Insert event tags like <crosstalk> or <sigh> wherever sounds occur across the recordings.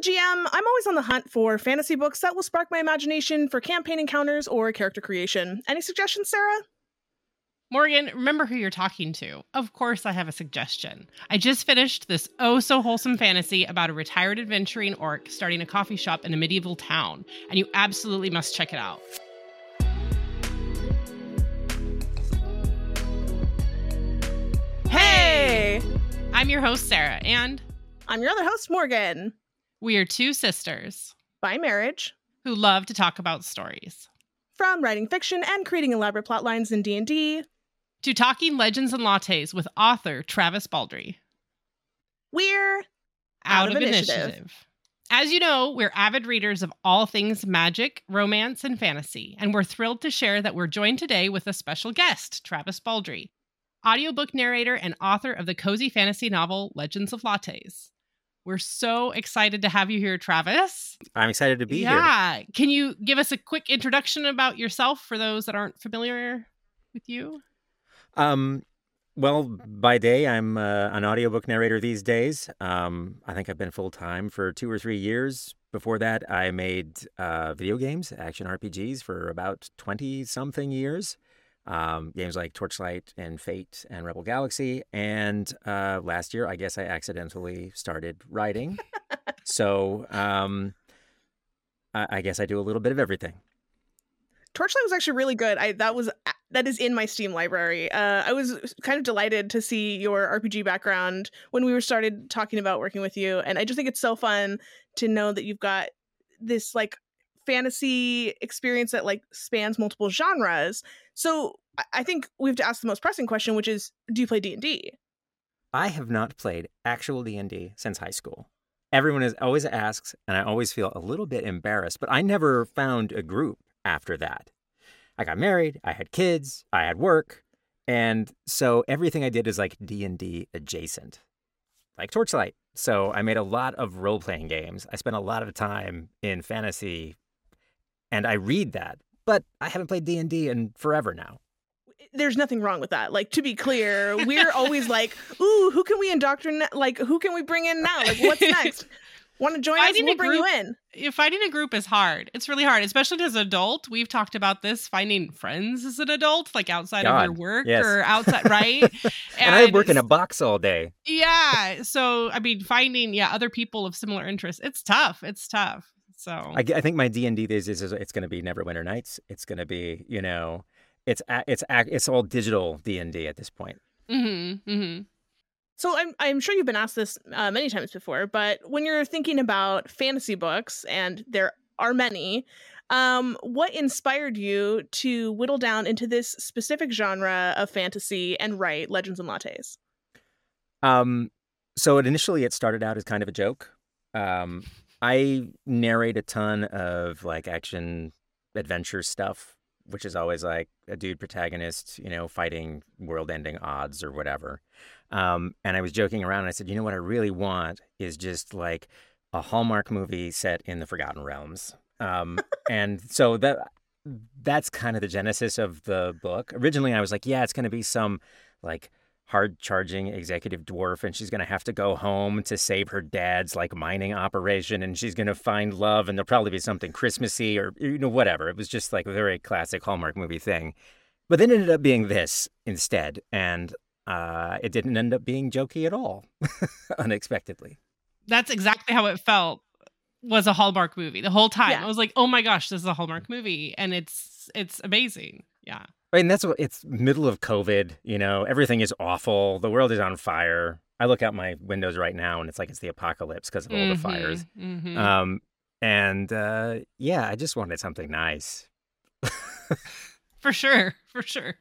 a GM, I'm always on the hunt for fantasy books that will spark my imagination for campaign encounters or character creation. Any suggestions, Sarah? Morgan, remember who you're talking to. Of course, I have a suggestion. I just finished this oh so wholesome fantasy about a retired adventuring orc starting a coffee shop in a medieval town, and you absolutely must check it out. Hey! I'm your host, Sarah, and I'm your other host, Morgan. We are two sisters by marriage who love to talk about stories. From writing fiction and creating elaborate plot lines in D&D to talking legends and lattes with author Travis Baldree. We're out, out of, of initiative. initiative. As you know, we're avid readers of all things magic, romance, and fantasy, and we're thrilled to share that we're joined today with a special guest, Travis Baldree, audiobook narrator and author of the cozy fantasy novel Legends of Lattes. We're so excited to have you here, Travis. I'm excited to be yeah. here. Yeah. Can you give us a quick introduction about yourself for those that aren't familiar with you? Um, well, by day, I'm uh, an audiobook narrator these days. Um, I think I've been full time for two or three years. Before that, I made uh, video games, action RPGs, for about 20 something years. Um, games like Torchlight and Fate and Rebel Galaxy. And uh, last year, I guess I accidentally started writing. so um, I-, I guess I do a little bit of everything. Torchlight was actually really good. I that was that is in my Steam library. Uh, I was kind of delighted to see your RPG background when we were started talking about working with you, and I just think it's so fun to know that you've got this like fantasy experience that like spans multiple genres. So I think we have to ask the most pressing question, which is, do you play D and D? I have not played actual D and D since high school. Everyone is always asks, and I always feel a little bit embarrassed, but I never found a group after that. I got married, I had kids, I had work, and so everything I did is like D&D adjacent. Like Torchlight. So I made a lot of role-playing games. I spent a lot of time in fantasy and I read that, but I haven't played D&D in forever now there's nothing wrong with that. Like to be clear, we're always like, "Ooh, who can we indoctrinate? Like, who can we bring in now? Like, what's <laughs> next? Want to join finding us? We'll bring group, you in. Finding a group is hard. It's really hard, especially as an adult. We've talked about this. Finding friends as an adult, like outside God, of your work yes. or outside, right? and, <laughs> and I work in a box all day. Yeah. So I mean, finding yeah other people of similar interests, it's tough. It's tough. So I, I think my D and D is, is it's going to be Neverwinter Nights. It's going to be you know, it's it's it's all digital D and D at this point. Mm-hmm. Mm-hmm. So I'm I'm sure you've been asked this uh, many times before, but when you're thinking about fantasy books, and there are many, um, what inspired you to whittle down into this specific genre of fantasy and write Legends and Lattes? Um, so it initially it started out as kind of a joke. Um, I narrate a ton of like action adventure stuff, which is always like a dude protagonist, you know, fighting world-ending odds or whatever. Um, and I was joking around and I said, you know what I really want is just like a Hallmark movie set in the Forgotten Realms. Um, <laughs> and so that that's kind of the genesis of the book. Originally, I was like, yeah, it's going to be some like hard charging executive dwarf and she's going to have to go home to save her dad's like mining operation and she's going to find love and there'll probably be something christmassy or you know whatever it was just like a very classic hallmark movie thing but then it ended up being this instead and uh, it didn't end up being jokey at all, <laughs> unexpectedly. That's exactly how it felt. Was a Hallmark movie the whole time. Yeah. I was like, "Oh my gosh, this is a Hallmark movie," and it's it's amazing. Yeah. I mean, that's what it's middle of COVID. You know, everything is awful. The world is on fire. I look out my windows right now, and it's like it's the apocalypse because of all mm-hmm, the fires. Mm-hmm. Um, and uh, yeah, I just wanted something nice. for sure, for sure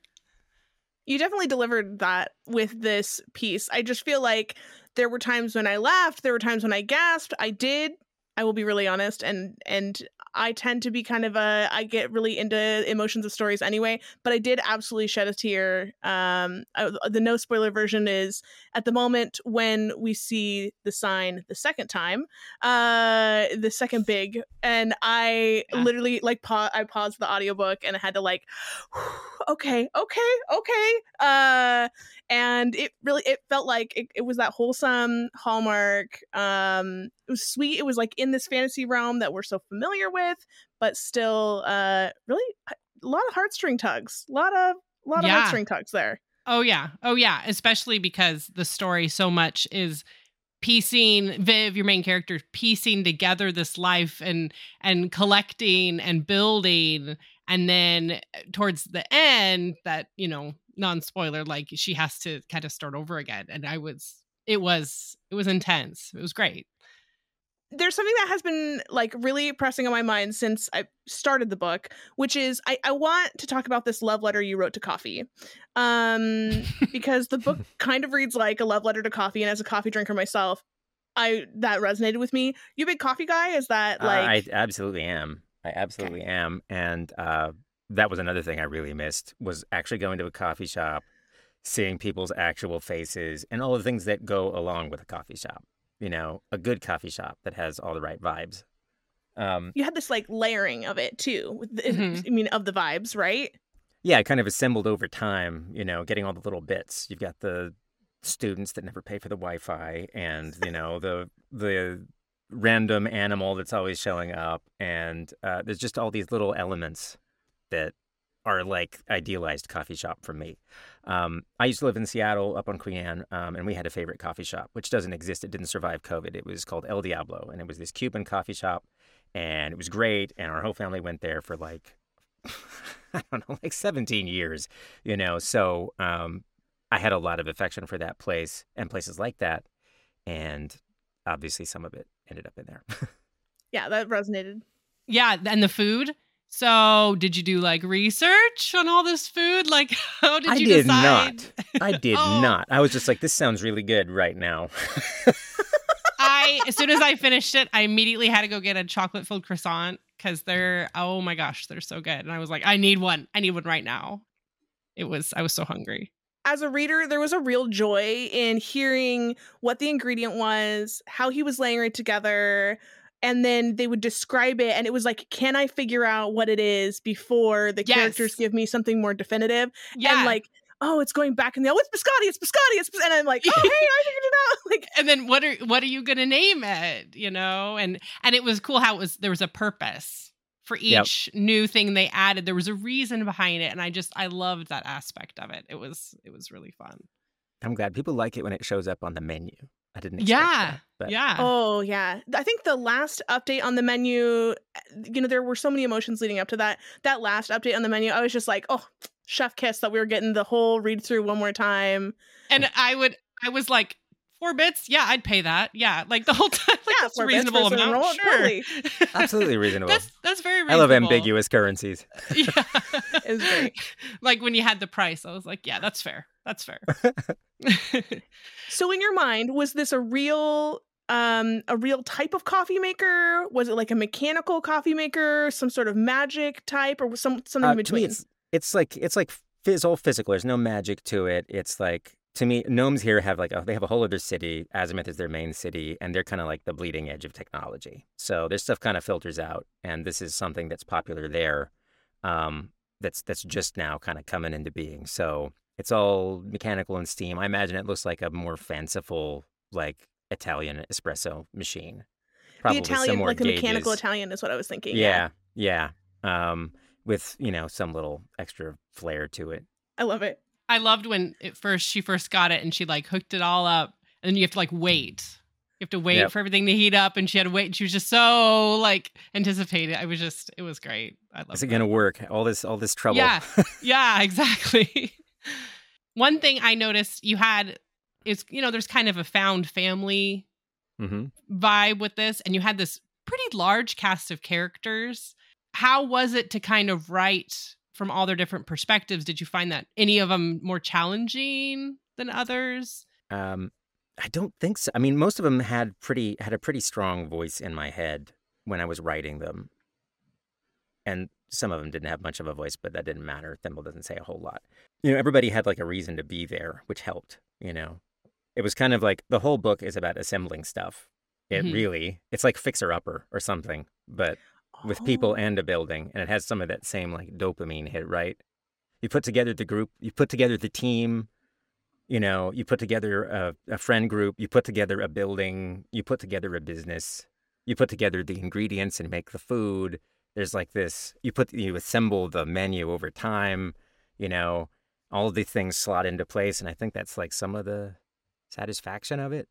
you definitely delivered that with this piece. I just feel like there were times when I laughed, there were times when I gasped. I did. I will be really honest and and I tend to be kind of a I get really into emotions of stories anyway, but I did absolutely shed a tear. Um, I, the no spoiler version is at the moment when we see the sign the second time, uh, the second big, and I yeah. literally like pa- I paused the audiobook and I had to like, <sighs> okay, okay, okay, uh, and it really it felt like it, it was that wholesome hallmark. Um, it was sweet. It was like in in this fantasy realm that we're so familiar with, but still uh really a lot of heartstring tugs. A lot of a lot yeah. of heartstring tugs there. Oh yeah. Oh yeah, especially because the story so much is piecing Viv, your main character, piecing together this life and and collecting and building and then uh, towards the end that, you know, non-spoiler like she has to kind of start over again and I was it was it was intense. It was great there's something that has been like really pressing on my mind since I started the book, which is I, I want to talk about this love letter you wrote to coffee. Um, <laughs> because the book kind of reads like a love letter to coffee, and as a coffee drinker myself, I that resonated with me. You big coffee guy? Is that like uh, I absolutely am. I absolutely okay. am. And uh that was another thing I really missed was actually going to a coffee shop, seeing people's actual faces and all the things that go along with a coffee shop you know, a good coffee shop that has all the right vibes. Um, you had this like layering of it too. Mm-hmm. I mean, of the vibes, right? Yeah, kind of assembled over time. You know, getting all the little bits. You've got the students that never pay for the Wi-Fi, and you know the the random animal that's always showing up, and uh, there's just all these little elements that are like idealized coffee shop for me. Um, I used to live in Seattle up on Queen Anne, um, and we had a favorite coffee shop, which doesn't exist. It didn't survive COVID. It was called El Diablo, and it was this Cuban coffee shop, and it was great. And our whole family went there for like, <laughs> I don't know, like 17 years, you know. So um, I had a lot of affection for that place and places like that. And obviously, some of it ended up in there. <laughs> yeah, that resonated. Yeah, and the food so, did you do like research on all this food? Like, <laughs> how did you I did decide? not. I did oh. not. I was just like, this sounds really good right now. I, as soon as I <laughs> finished it, I immediately had to go get a chocolate filled croissant because they're, oh my gosh, they're so good. And I was like, I need one. I need one right now. It was, I was so hungry. As a reader, there was a real joy in hearing what the ingredient was, how he was laying it together, and then they would describe it and it was like can i figure out what it is before the yes. characters give me something more definitive? Yeah. and like oh it's going back in the oh it's biscotti it's biscotti it's and i'm like <laughs> oh hey i figured it out. <laughs> Like and then what are what are you gonna name it you know? And and it was cool how it was there was a purpose for each yep. new thing they added. There was a reason behind it and i just i loved that aspect of it. It was it was really fun. I'm glad people like it when it shows up on the menu I didn't. yeah. That, yeah. Oh, yeah. I think the last update on the menu, eh, you know, there were so many emotions leading up to that. That last update on the menu, I was just like, oh, chef kiss that we were getting the whole read through one more time. And I would, I was like, four bits? Yeah i'd pay that. Yeah like the whole <laughs> time like, yeah, that's a reasonable amount sure. totally. <laughs> absolutely reasonable. That's, that's very reasonable. i love ambiguous currencies. <laughs> Yeah. It's great. Like when you had the price i was like yeah that's fair. That's fair. So in your mind was this a real um a real type of coffee maker? Was it like a mechanical coffee maker some sort of magic type or some something uh, in between? it's, it's like it's like it's all physical. There's no magic to it. It's like to me gnomes here have like a, they have a whole other city azimuth is their main city and they're kind of like the bleeding edge of technology so their stuff kind of filters out and this is something that's popular there um that's that's just now kind of coming into being so it's all mechanical and steam. I imagine it looks like a more fanciful, like Italian espresso machine. Probably the Italian, like a mechanical Italian, is what I was thinking. Yeah, yeah. yeah. Um, with you know some little extra flair to it. I love it. I loved when it first she first got it and she like hooked it all up, and then you have to like wait. You have to wait yep. for everything to heat up, and she had to wait. And she was just so like anticipated. I was just, it was great. I love. Is it gonna work? All this, all this trouble. Yeah, <laughs> yeah, exactly. <laughs> One thing I noticed you had is, you know, there's kind of a found family mm-hmm. vibe with this, and you had this pretty large cast of characters. How was it to kind of write from all their different perspectives? Did you find that any of them more challenging than others? Um, I don't think so. I mean, most of them had pretty had a pretty strong voice in my head when I was writing them, and some of them didn't have much of a voice, but that didn't matter. Thimble doesn't say a whole lot. You know, everybody had like a reason to be there, which helped, you know. It was kind of like the whole book is about assembling stuff. It mm-hmm. really, it's like Fixer Upper or something, but with people oh. and a building. And it has some of that same like dopamine hit, right? You put together the group, you put together the team, you know, you put together a, a friend group, you put together a building, you put together a business, you put together the ingredients and make the food. There's like this you put you assemble the menu over time, you know, all of these things slot into place and I think that's like some of the satisfaction of it.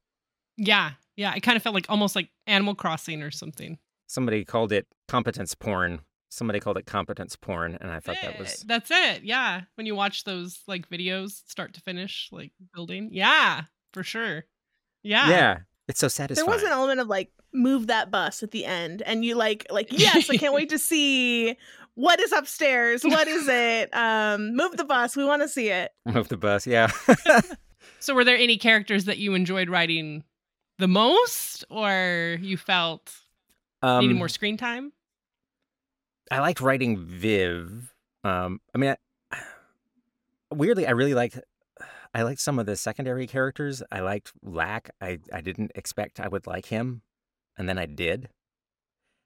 Yeah. Yeah, it kind of felt like almost like Animal Crossing or something. Somebody called it competence porn. Somebody called it competence porn and I thought that was That's it. Yeah. When you watch those like videos start to finish like building. Yeah, for sure. Yeah. Yeah. It's so satisfying. There was an element of like move that bus at the end and you like like yes, I can't <laughs> wait to see what is upstairs. What is it? Um move the bus. We want to see it. <laughs> Move the bus. Yeah. <laughs> so were there any characters that you enjoyed writing the most or you felt um, needed more screen time? I liked writing Viv. Um I mean I, weirdly I really liked I liked some of the secondary characters. I liked Lack. I, I didn't expect I would like him, and then I did.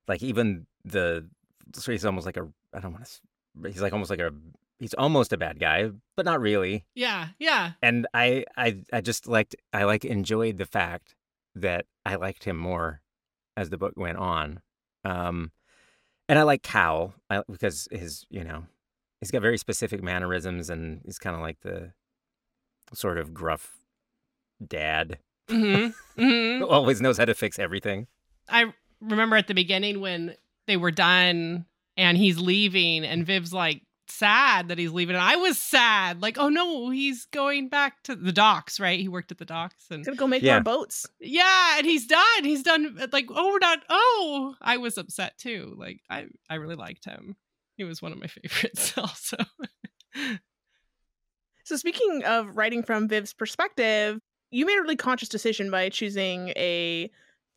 Like even the so he's almost like a I don't want to. He's like almost like a he's almost a bad guy, but not really. Yeah, yeah. And I I I just liked I like enjoyed the fact that I liked him more as the book went on. Um, and I like Cal I, because his you know he's got very specific mannerisms and he's kind of like the sort of gruff dad. Mm-hmm. <laughs> Mm-hmm. Always knows how to fix everything. I remember at the beginning when they were done and he's leaving, and Viv's like sad that he's leaving. And I was sad, like, oh no, he's going back to the docks, right? He worked at the docks and gonna go make yeah. more boats. Yeah, and he's done. He's done. Like, oh, we're not. Oh, I was upset too. Like, I I really liked him. He was one of my <laughs> favorites, also. <laughs> So, speaking of writing from Viv's perspective, you made a really conscious decision by choosing a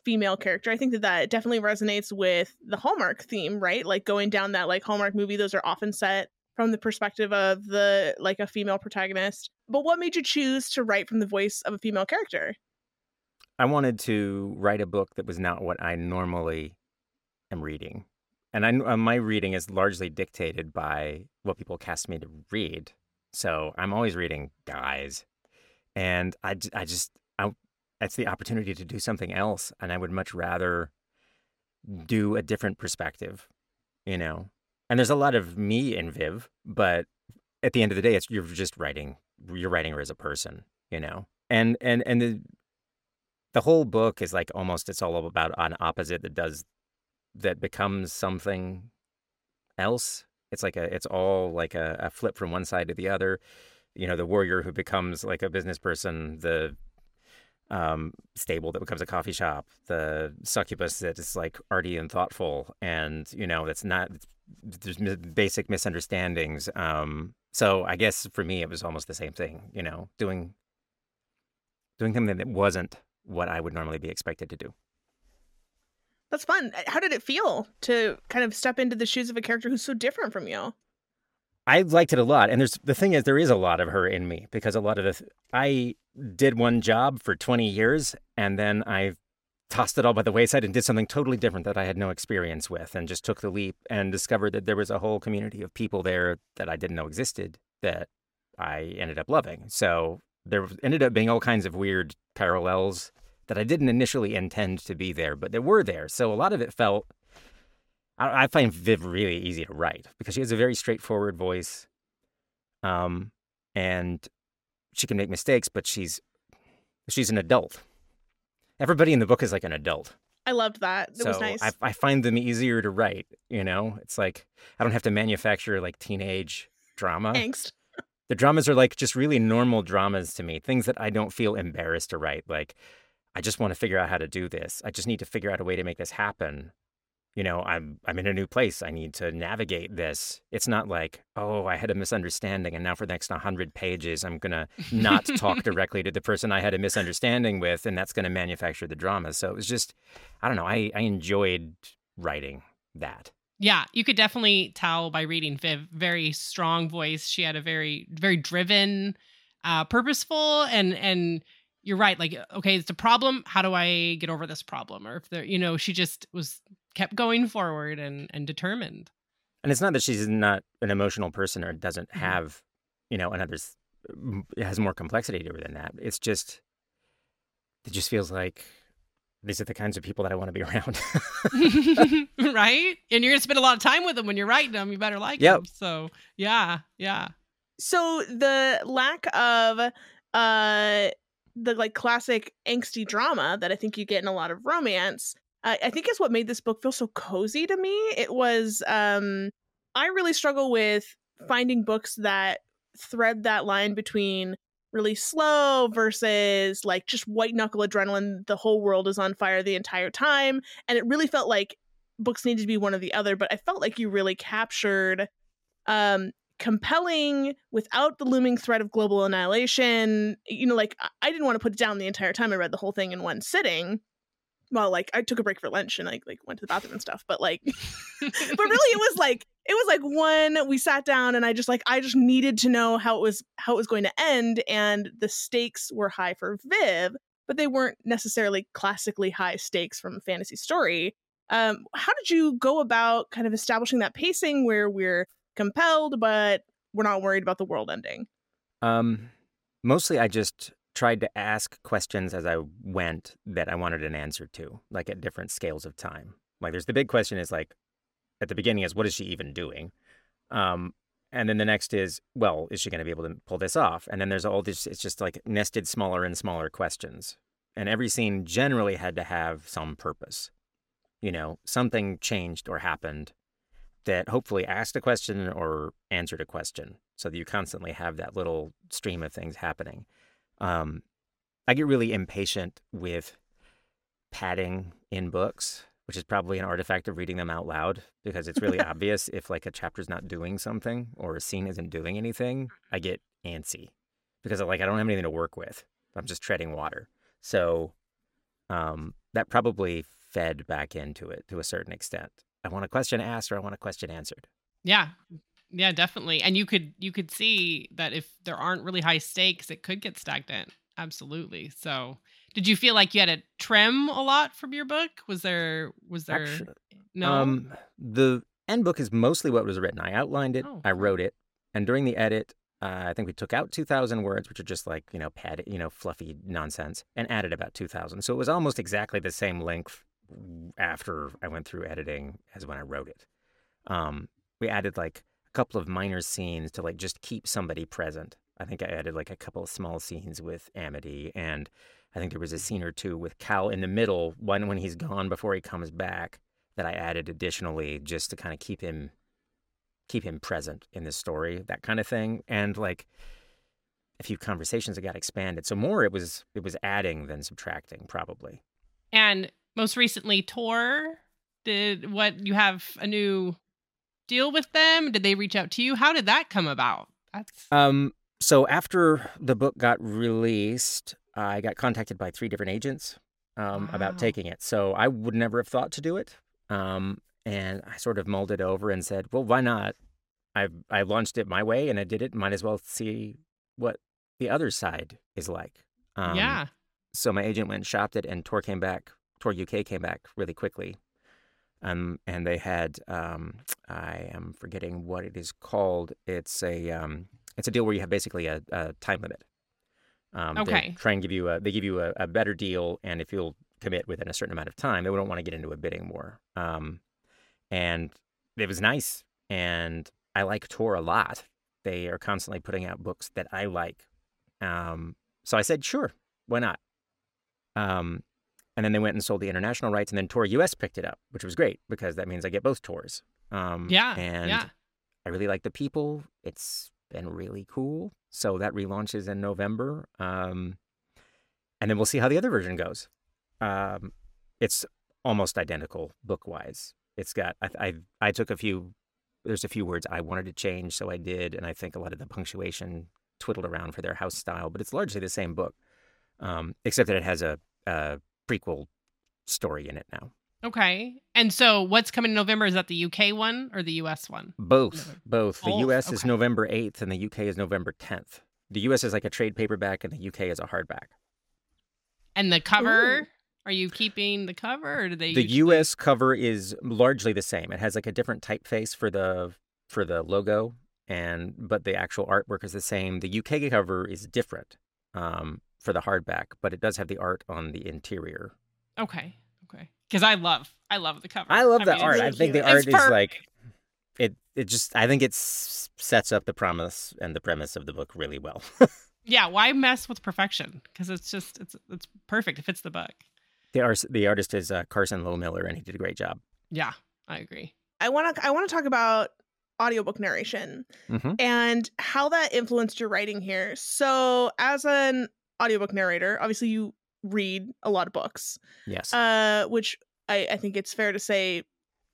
female character. I think that that definitely resonates with the Hallmark theme, right? Like going down that like Hallmark movie, those are often set from the perspective of the like a female protagonist. But what made you choose to write from the voice of a female character? I wanted to write a book that was not what I normally am reading. And I, uh, my reading is largely dictated by what people cast me to read. So I'm always reading guys. And I, I just, I, it's the opportunity to do something else. And I would much rather do a different perspective, you know? And there's a lot of me in Viv, but at the end of the day, it's, you're just writing, you're writing her as a person, you know? And, and, and the, the whole book is like almost, it's all about an opposite that does, that becomes something else it's like a it's all like a, a flip from one side to the other. You know, the warrior who becomes like a business person, the um, stable that becomes a coffee shop, the succubus that is like arty and thoughtful, and you know that's not there's basic misunderstandings. Um, so I guess for me it was almost the same thing. You know, doing doing something that wasn't what I would normally be expected to do. That's fun. Uh, how did it feel to kind of step into the shoes of a character who's so different from you? I liked it a lot, and there's the thing is there is a lot of her in me because a lot of the th- I did one job for 20 years and then I tossed it all by the wayside and did something totally different that I had no experience with and just took the leap and discovered that there was a whole community of people there that I didn't know existed that I ended up loving. So there ended up being all kinds of weird parallels that I didn't initially intend to be there, but they were there. So a lot of it felt. I, find Viv really easy to write because she has a very straightforward voice, um, and she can make mistakes, but she's she's an adult. Everybody in the book is like an adult. I loved that. It so was nice. I, I find them easier to write. You know, it's like I don't have to manufacture like teenage drama. Angst. The dramas are like just really normal dramas to me, things that I don't feel embarrassed to write. Like I just want to figure out how to do this. I just need to figure out a way to make this happen. You know, I'm I'm in a new place. I need to navigate this. It's not like, oh, I had a misunderstanding and now for the next 100 pages I'm going to not talk <laughs> directly to the person I had a misunderstanding with and that's going to manufacture the drama. So it was just I don't know, I I enjoyed writing that. Yeah, you could definitely tell by reading Viv. Very strong voice. She had a very, very driven, uh, purposeful, and and you're right. Like, okay, it's a problem. How do I get over this problem? Or if there, you know, she just was kept going forward and and determined. And it's not that she's not an emotional person or doesn't mm-hmm. have, you know, another has more complexity to her than that. It's just it just feels like these are the kinds of people that I want to be <laughs> around. <laughs> right? And you're going to spend a lot of time with them when you're writing them. You better like yep. them. So, yeah, yeah. So the lack of uh the like classic angsty drama that I think you get in a lot of romance, I think is what made this book feel so cozy to me. It was um I really struggle with finding books that thread that line between really slow versus like just white knuckle adrenaline. The whole world is on fire the entire time. And it really felt like books needed to be one or the other but i felt like you really captured um compelling without the looming threat of global annihilation. You know like i didn't want to put it down the entire time i read the whole thing in one sitting well like i took a break for lunch and i like went to the bathroom and stuff but like <laughs> <laughs> but really it was like it was like one we sat down and i just like i just needed to know how it was how it was going to end and the stakes were high for viv but they weren't necessarily classically high stakes from a fantasy story. Um how did you go about kind of establishing that pacing where we're compelled but we're not worried about the world ending? Um mostly i just tried to ask questions as I went that I wanted an answer to, like at different scales of time. Like there's the big question is like at the beginning is what is she even doing? Um, and then the next is, well, is she going to be able to pull this off? And then there's all this, it's just like nested smaller and smaller questions. And every scene generally had to have some purpose. You know, something changed or happened that hopefully asked a question or answered a question so that you constantly have that little stream of things happening. Um, I get really impatient with padding in books, which is probably an artifact of reading them out loud because it's really <laughs> obvious if like a chapter's not doing something or a scene isn't doing anything. I get antsy because I like I don't have anything to work with. I'm just treading water. So um, that probably fed back into it to a certain extent. I want a question asked or I want a question answered. Yeah, yeah, definitely. And you could you could see that if there aren't really high stakes, it could get stagnant. Absolutely. So, did you feel like you had to trim a lot from your book? Was there was there Actually, no? Um, the end book is mostly what was written. I outlined it, Oh, I wrote it, and during the edit, uh, I think we took out 2,000 words, which are just like you know pad, you know fluffy nonsense, and added about 2,000. So it was almost exactly the same length after I went through editing as when I wrote it. Um, we added like couple of minor scenes to like just keep somebody present. I think I added like a couple of small scenes with Amity, and I think there was a scene or two with Cal in the middle, one when he's gone before he comes back, that I added additionally just to kind of keep him keep him present in the story, that kind of thing. And like a few conversations that got expanded. So more it was it was adding than subtracting, probably. And most recently, Tor did what? You have a new deal with them? Did they reach out to you? How did that come about? That's Um so after the book got released, I got contacted by three different agents um, Wow. about taking it. So I would never have thought to do it. Um, and I sort of mulled it over and said, well, why not? I I launched it my way and I did it. Might as well see what the other side is like. Um, yeah. So my agent went and shopped it, and Tor came back. Tor UK came back really quickly. Um, and they had um, I am forgetting what it is called. It's a um, it's a deal where you have basically a, a time limit. Um, they Okay. try and give you a they give you a, a better deal, and if you'll commit within a certain amount of time, they don't want to get into a bidding war. Um, and it was nice, and I like Tor a lot. They are constantly putting out books that I like. Um, so I said, sure, why not? And then they went and sold the international rights, and then Tor US picked it up, which was great because that means I get both tours. Um, Yeah. and yeah. I really like the people. It's been really cool. So that relaunches in November. Um, and then we'll see how the other version goes. Um, it's almost identical book wise. It's got, I, I, I took a few, there's a few words I wanted to change, so I did. And I think a lot of the punctuation twiddled around for their house style, but it's largely the same book, um, except that it has a, a prequel story in it now. Okay. And so what's coming in November? Is that the UK one or the US one? Both, November. both. The U.S. is. November 8th and the UK is November 10th. The U.S. is like a trade paperback and the UK is a hardback. And the cover, Ooh. are you keeping the cover or do they The usually- U.S. cover is largely the same. It has like a different typeface for the for the logo, and but the actual artwork is the same. The UK cover is different um, for the hardback, but it does have the art on the interior Okay. Okay. Because I love I love the cover. I love I the mean, art. it's I really think the art It's is per- like it. It just. I think it sets up the promise and the premise of the book really well. <laughs> Yeah, why mess with perfection? Because it's just it's it's perfect. It fits the book. the art. The artist is uh, Carson Lowmiller, and he did a great job. Yeah, I agree. I want to I want to talk about audiobook narration hmm and how that influenced your writing here. So, as an audiobook narrator, obviously you read a lot of books, Yes. uh, which I, I think it's fair to say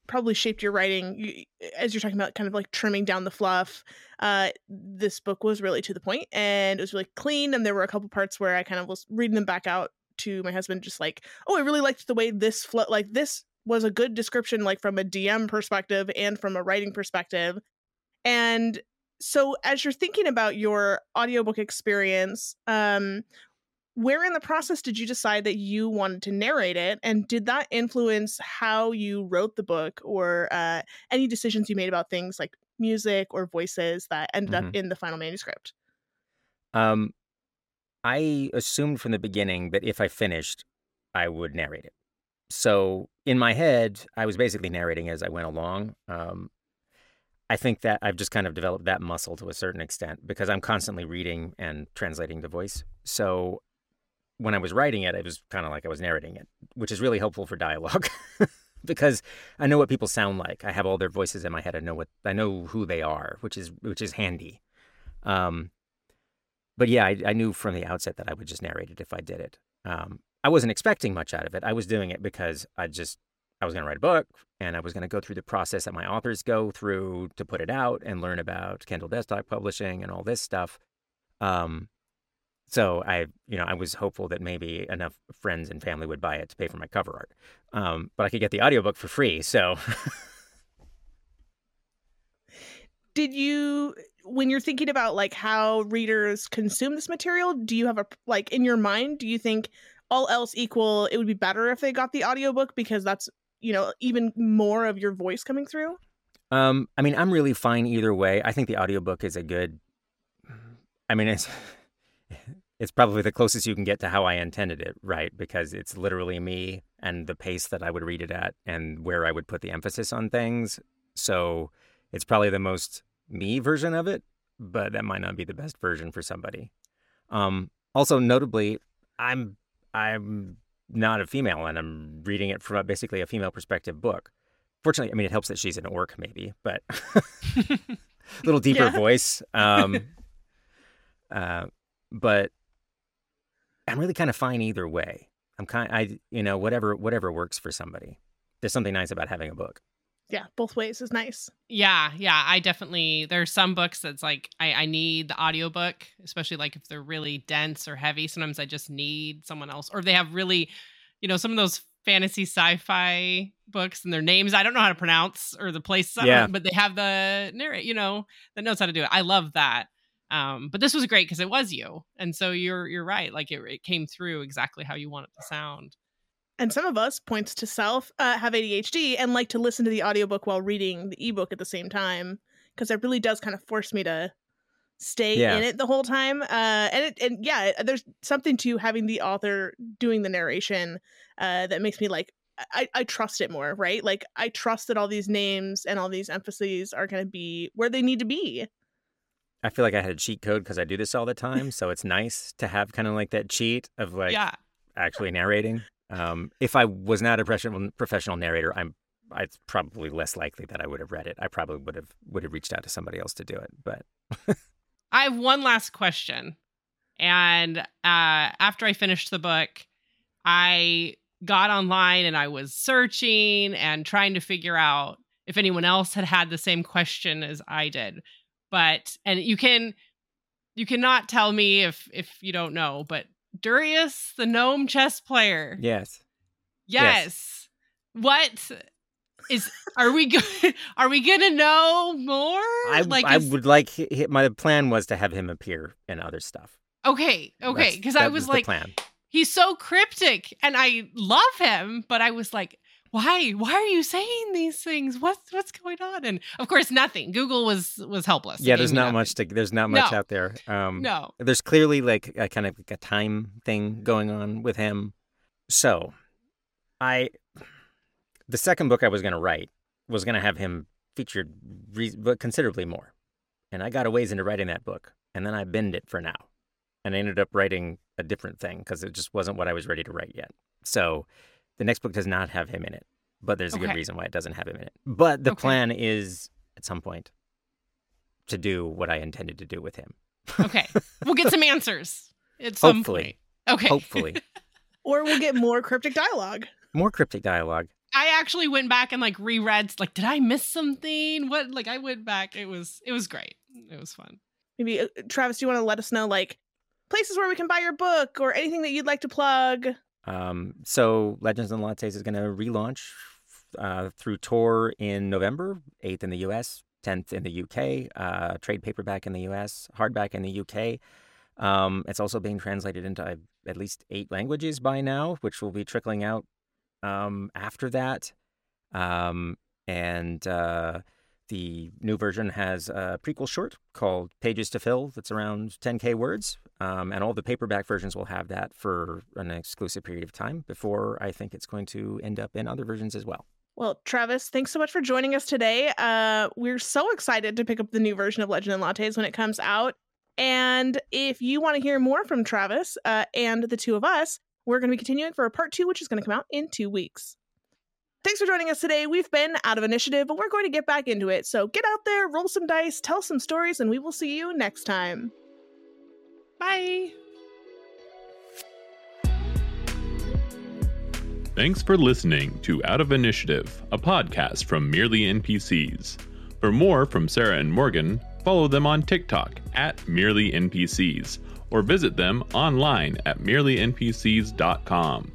probably shaped your writing. You, as you're talking about, kind of like trimming down the fluff. Uh, this book was really to the point, and it was really clean. And there were a couple parts where I kind of was reading them back out to my husband, just like, oh, I really liked the way this flow. Like this was a good description, like from a DM perspective and from a writing perspective. And so as you're thinking about your audiobook experience, um, where in the process did you decide that you wanted to narrate it? And did that influence how you wrote the book or uh, any decisions you made about things like music or voices that ended up Mhm. in the final manuscript? Um, I assumed from the beginning that if I finished, I would narrate it. So in my head, I was basically narrating as I went along. Um, I think that I've just kind of developed that muscle to a certain extent because I'm constantly reading and translating the voice. So when I was writing it, it was kind of like I was narrating it, which is really helpful for dialogue <laughs> because I know what people sound like. I have all their voices in my head. I know what I know who they are, which is which is handy. Um, but yeah, I, I knew from the outset that I would just narrate it if I did it. Um, I wasn't expecting much out of it. I was doing it because I just I was going to write a book and I was going to go through the process that my authors go through to put it out and learn about Kindle desktop publishing and all this stuff. Um, so I, you know, I was hopeful that maybe enough friends and family would buy it to pay for my cover art. Um, but I could get the audiobook for free. So <laughs> Did you when you're thinking about like how readers consume this material, do you have a like in your mind, do you think all else equal it would be better if they got the audiobook because that's, you know, even more of your voice coming through? Um, I mean, I'm really fine either way. I think the audiobook is a good I mean, it's <laughs> it's probably the closest you can get to how I intended it, right? Because it's literally me and the pace that I would read it at and where I would put the emphasis on things. So, it's probably the most me version of it, but that might not be the best version for somebody. Um, also notably, I'm I'm not a female and I'm reading it from a, basically a female perspective book. Fortunately, I mean it helps that she's an orc maybe, but a <laughs> little deeper Yeah. voice. Um, <laughs> uh, but I'm really kind of fine either way. I'm kind I you know whatever whatever works for somebody. There's something nice about having a book. Yeah, both ways is nice. Yeah, yeah. I definitely there's some books that's like I, I need the audiobook, especially like if they're really dense or heavy. Sometimes I just need someone else. Or if they have really, you know, some of those fantasy sci-fi books and their names I don't know how to pronounce or the place Yeah. but they have the narrate, you know, that knows how to do it. I love that. Um, but this was great because it was you. And so you're you're right. Like it, it came through exactly how you want it to sound. And some of us, points to self, uh, have ADHD and like to listen to the audiobook while reading the ebook at the same time because it really does kind of force me to stay Yeah. in it the whole time. Uh, and it, and yeah, there's something to having the author doing the narration uh, that makes me like I, I trust it more, right? Like I trust that all these names and all these emphases are going to be where they need to be. I feel like I had a cheat code because I do this all the time, so it's nice to have kind of like that cheat of like yeah. actually narrating. Um, if I was not a professional professional narrator, I'm it's probably less likely that I would have read it. I probably would have would have reached out to somebody else to do it. But <laughs> I have one last question. And uh, after I finished the book, I got online and I was searching and trying to figure out if anyone else had had the same question as I did. But and you can you cannot tell me if if you don't know, but Durias, the gnome chess player. yes, Yes. Yes. What is are we go- <laughs> are we going to know more? I like I is- would like hi- my plan was to have him appear in other stuff. Okay, okay, because I that was like, plan. he's so cryptic, and I love him, but I was like, why? Why are you saying these things? What's what's going on? And of course, nothing. Google was was helpless. Yeah, there's not nothing. much to there's not much No. out there. Um, No. There's clearly like a kind of like a time thing going on with him. So, I the second book I was going to write was going to have him featured re- considerably more. And I got a ways into writing that book, and then I binned it for now. And I ended up writing a different thing because it just wasn't what I was ready to write yet. So the next book does not have him in it, but there's a okay. good reason why it doesn't have him in it. But the okay. plan is at some point to do what I intended to do with him. okay. We'll get some <laughs> answers at some Hopefully. point. Okay. Hopefully. <laughs> or we'll get more cryptic dialogue. More cryptic dialogue. I actually went back and like reread like did I miss something? What like I went back. It was it was great. It was fun. Maybe uh, Travis, do you want to let us know like places where we can buy your book or anything that you'd like to plug? Um, so Legends and Lattes is going to relaunch uh, through Tor in November, 8th in the US, 10th in the UK, uh, trade paperback in the US, hardback in the UK. Um, it's also being translated into uh, at least eight languages by now, which will be trickling out um, after that. Um, and uh, the new version has a prequel short called Pages to Fill that's around 10K words. Um, and all the paperback versions will have that for an exclusive period of time before I think it's going to end up in other versions as well. Well, Travis, thanks so much for joining us today. Uh, we're so excited to pick up the new version of Legend and Lattes when it comes out. And if you want to hear more from Travis uh, and the two of us, we're going to be continuing for a part two, which is going to come out in two weeks. Thanks for joining us today. We've been out of initiative, but we're going to get back into it. So get out there, roll some dice, tell some stories, and we will see you next time. Bye. Thanks for listening to Out of Initiative, a podcast from Merely NPCs. For more from Sarah and Morgan, follow them on TikTok at Merely NPCs or visit them online at merelynpcs.com.